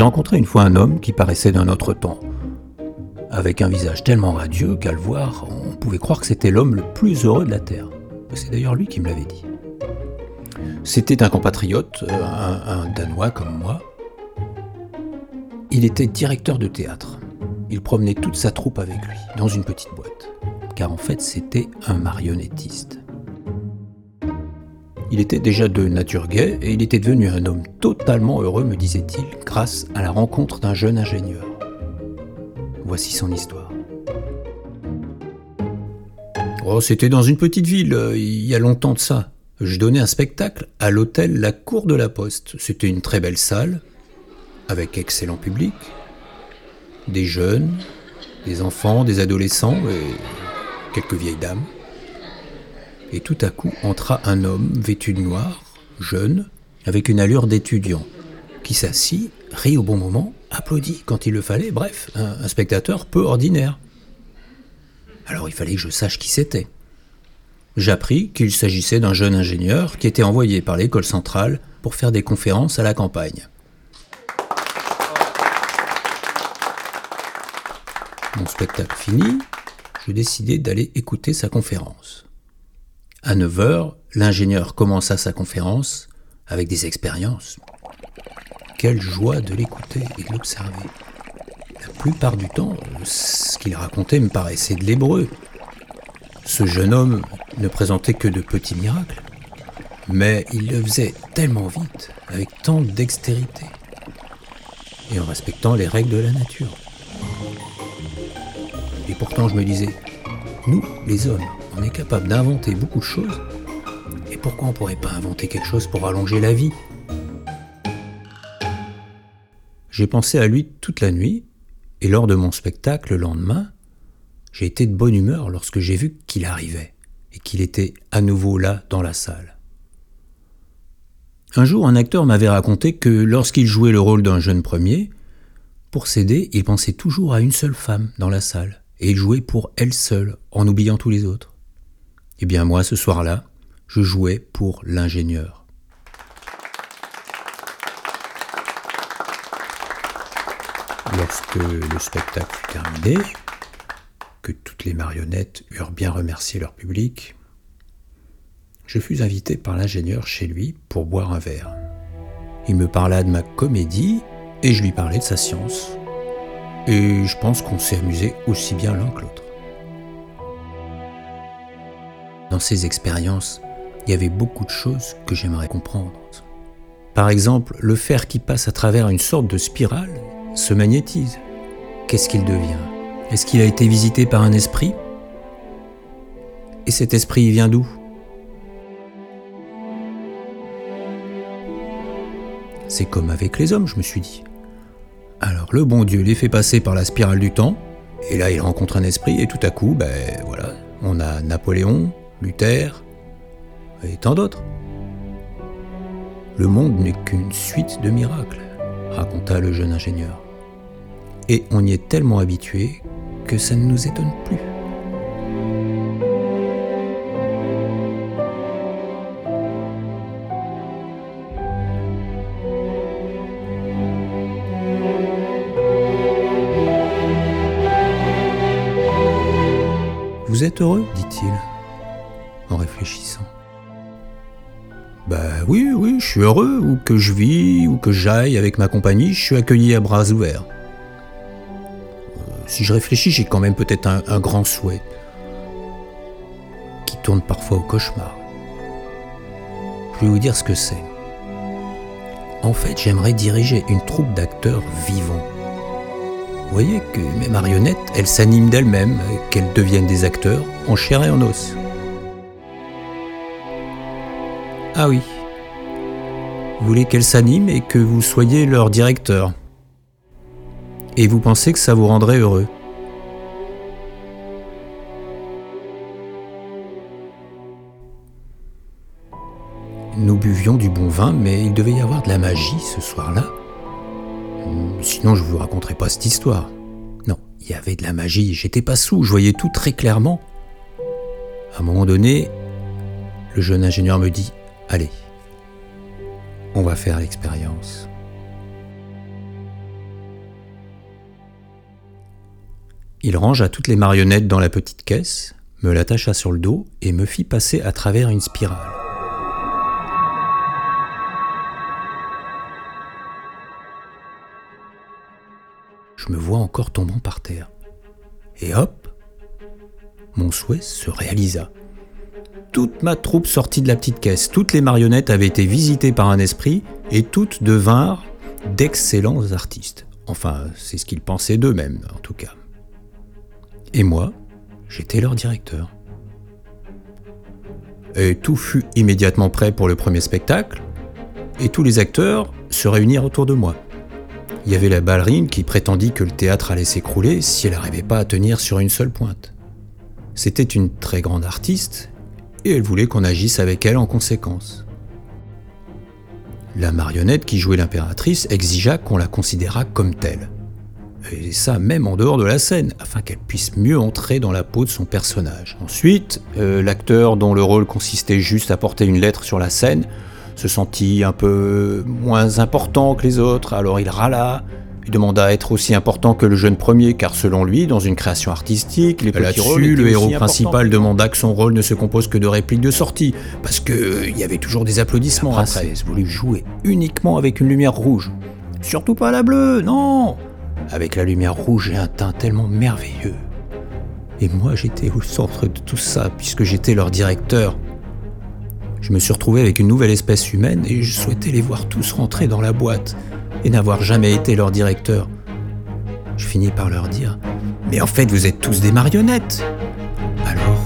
J'ai rencontré une fois un homme qui paraissait d'un autre temps, avec un visage tellement radieux qu'à le voir, on pouvait croire que c'était l'homme le plus heureux de la Terre. C'est d'ailleurs lui qui me l'avait dit. C'était un compatriote, un, un Danois comme moi. Il était directeur de théâtre. Il promenait toute sa troupe avec lui, dans une petite boîte. Car en fait, c'était un marionnettiste. Il était déjà de nature gaie et il était devenu un homme totalement heureux, me disait-il, grâce à la rencontre d'un jeune ingénieur. Voici son histoire. Oh, c'était dans une petite ville, euh, il y a longtemps de ça. Je donnais un spectacle à l'hôtel La Cour de la Poste. C'était une très belle salle, avec excellent public, des jeunes, des enfants, des adolescents et quelques vieilles dames et tout à coup entra un homme vêtu de noir, jeune, avec une allure d'étudiant, qui s'assit, rit au bon moment, applaudit quand il le fallait, bref, un, spectateur peu ordinaire. Alors il fallait que je sache qui c'était. J'appris qu'il s'agissait d'un jeune ingénieur qui était envoyé par l'école centrale pour faire des conférences à la campagne. Mon spectacle fini, je décidai d'aller écouter sa conférence. À 9h, l'ingénieur commença sa conférence avec des expériences. Quelle joie de l'écouter et de l'observer. La plupart du temps, ce qu'il racontait me paraissait de l'hébreu. Ce jeune homme ne présentait que de petits miracles, mais il le faisait tellement vite, avec tant de dextérité, et en respectant les règles de la nature. Et pourtant, je me disais, nous, les hommes, on est capable d'inventer beaucoup de choses. Et pourquoi on ne pourrait pas inventer quelque chose pour allonger la vie? J'ai pensé à lui toute la nuit, et lors de mon spectacle le lendemain, j'ai été de bonne humeur lorsque j'ai vu qu'il arrivait, et qu'il était à nouveau là dans la salle. Un jour, un acteur m'avait raconté que lorsqu'il jouait le rôle d'un jeune premier, pour s'aider, il pensait toujours à une seule femme dans la salle, et il jouait pour elle seule, en oubliant tous les autres. Eh bien moi, ce soir-là, je jouais pour l'ingénieur. Lorsque le spectacle fut terminé, que toutes les marionnettes eurent bien remercié leur public, je fus invité par l'ingénieur chez lui pour boire un verre. Il me parla de ma comédie et je lui parlais de sa science. Et je pense qu'on s'est amusé aussi bien l'un que l'autre. Dans ces expériences, il y avait beaucoup de choses que j'aimerais comprendre. Par exemple, le fer qui passe à travers une sorte de spirale se magnétise. Qu'est-ce qu'il devient? Est-ce qu'il a été visité par un esprit? Et cet esprit, il vient d'où? C'est comme avec les hommes, je me suis dit. Alors le bon Dieu les fait passer par la spirale du temps, et là il rencontre un esprit, et tout à coup, ben voilà, on a Napoléon, Luther et tant d'autres. Le monde n'est qu'une suite de miracles, raconta le jeune ingénieur. Et on y est tellement habitué que ça ne nous étonne plus. Vous êtes heureux dit-il réfléchissant. Bah oui, oui, je suis heureux, où que je vis, ou que j'aille avec ma compagnie, je suis accueilli à bras ouverts. Euh, si je réfléchis, j'ai quand même peut-être un, un grand souhait, qui tourne parfois au cauchemar. Je vais vous dire ce que c'est. En fait, j'aimerais diriger une troupe d'acteurs vivants. Vous voyez que mes marionnettes, elles s'animent d'elles-mêmes, qu'elles deviennent des acteurs en chair et en os. Ah oui. Vous voulez qu'elles s'animent et que vous soyez leur directeur. Et vous pensez que ça vous rendrait heureux. Nous buvions du bon vin, mais il devait y avoir de la magie ce soir-là. Sinon, je ne vous raconterai pas cette histoire. Non, il y avait de la magie, j'étais pas sous, je voyais tout très clairement. À un moment donné, le jeune ingénieur me dit Allez, on va faire l'expérience. Il rangea toutes les marionnettes dans la petite caisse, me l'attacha sur le dos et me fit passer à travers une spirale. Je me vois encore tombant par terre. Et hop, mon souhait se réalisa. Toute ma troupe sortit de la petite caisse, toutes les marionnettes avaient été visitées par un esprit et toutes devinrent d'excellents artistes. Enfin, c'est ce qu'ils pensaient d'eux-mêmes, en tout cas. Et moi, j'étais leur directeur. Et tout fut immédiatement prêt pour le premier spectacle, et tous les acteurs se réunirent autour de moi. Il y avait la ballerine qui prétendit que le théâtre allait s'écrouler si elle n'arrivait pas à tenir sur une seule pointe. C'était une très grande artiste, et elle voulait qu'on agisse avec elle en conséquence. La marionnette qui jouait l'impératrice exigea qu'on la considérât comme telle. Et ça même en dehors de la scène, afin qu'elle puisse mieux entrer dans la peau de son personnage. Ensuite, euh, l'acteur dont le rôle consistait juste à porter une lettre sur la scène se sentit un peu moins important que les autres, alors il râla, il demanda à être aussi important que le jeune premier, car selon lui, dans une création artistique, les rôles le héros principal demanda que son rôle ne se compose que de répliques de sortie, parce qu'il euh, y avait toujours des applaudissements. La princesse voulut jouer uniquement avec une lumière rouge. Surtout pas la bleue, non Avec la lumière rouge et un teint tellement merveilleux. Et moi, j'étais au centre de tout ça, puisque j'étais leur directeur. Je me suis retrouvé avec une nouvelle espèce humaine et je souhaitais les voir tous rentrer dans la boîte et n'avoir jamais été leur directeur. Je finis par leur dire Mais en fait, vous êtes tous des marionnettes Alors,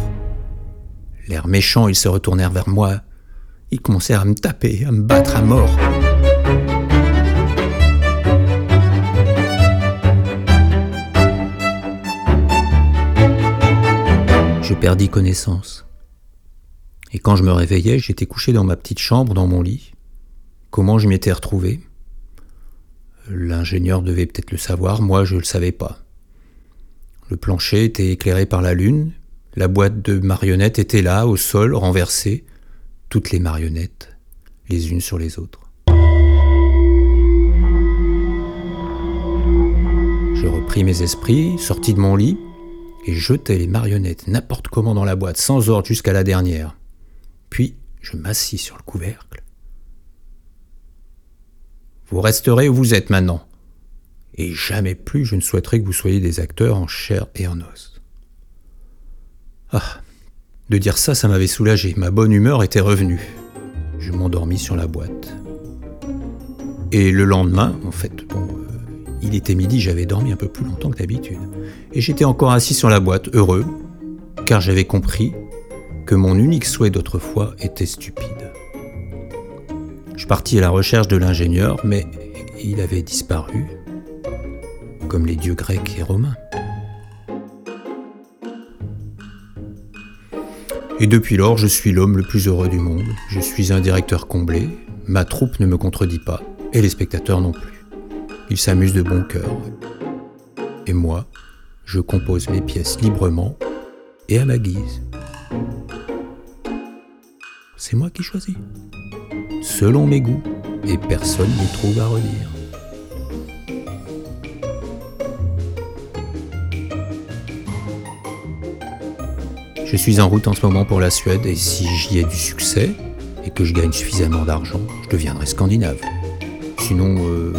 l'air méchant, ils se retournèrent vers moi. Ils commencèrent à me taper, à me battre à mort. Je perdis connaissance. Et quand je me réveillais, j'étais couché dans ma petite chambre, dans mon lit. Comment je m'y étais retrouvé? L'ingénieur devait peut-être le savoir, moi je ne le savais pas. Le plancher était éclairé par la lune, la boîte de marionnettes était là, au sol, renversée, toutes les marionnettes, les unes sur les autres. Je repris mes esprits, sortis de mon lit, et jetai les marionnettes n'importe comment dans la boîte, sans ordre jusqu'à la dernière. Puis je m'assis sur le couvercle vous resterez où vous êtes maintenant. Et jamais plus je ne souhaiterais que vous soyez des acteurs en chair et en os. Ah, de dire ça, ça m'avait soulagé. Ma bonne humeur était revenue. Je m'endormis sur la boîte. Et le lendemain, en fait, bon, euh, il était midi, j'avais dormi un peu plus longtemps que d'habitude. Et j'étais encore assis sur la boîte, heureux, car j'avais compris que mon unique souhait d'autrefois était stupide. Je partis à la recherche de l'ingénieur, mais il avait disparu, comme les dieux grecs et romains. Et depuis lors, je suis l'homme le plus heureux du monde. Je suis un directeur comblé, ma troupe ne me contredit pas, et les spectateurs non plus. Ils s'amusent de bon cœur. Et moi, je compose mes pièces librement et à ma guise. C'est moi qui choisis selon mes goûts, et personne n'y trouve à redire. Je suis en route en ce moment pour la Suède et si j'y ai du succès et que je gagne suffisamment d'argent, je deviendrai scandinave. Sinon, euh...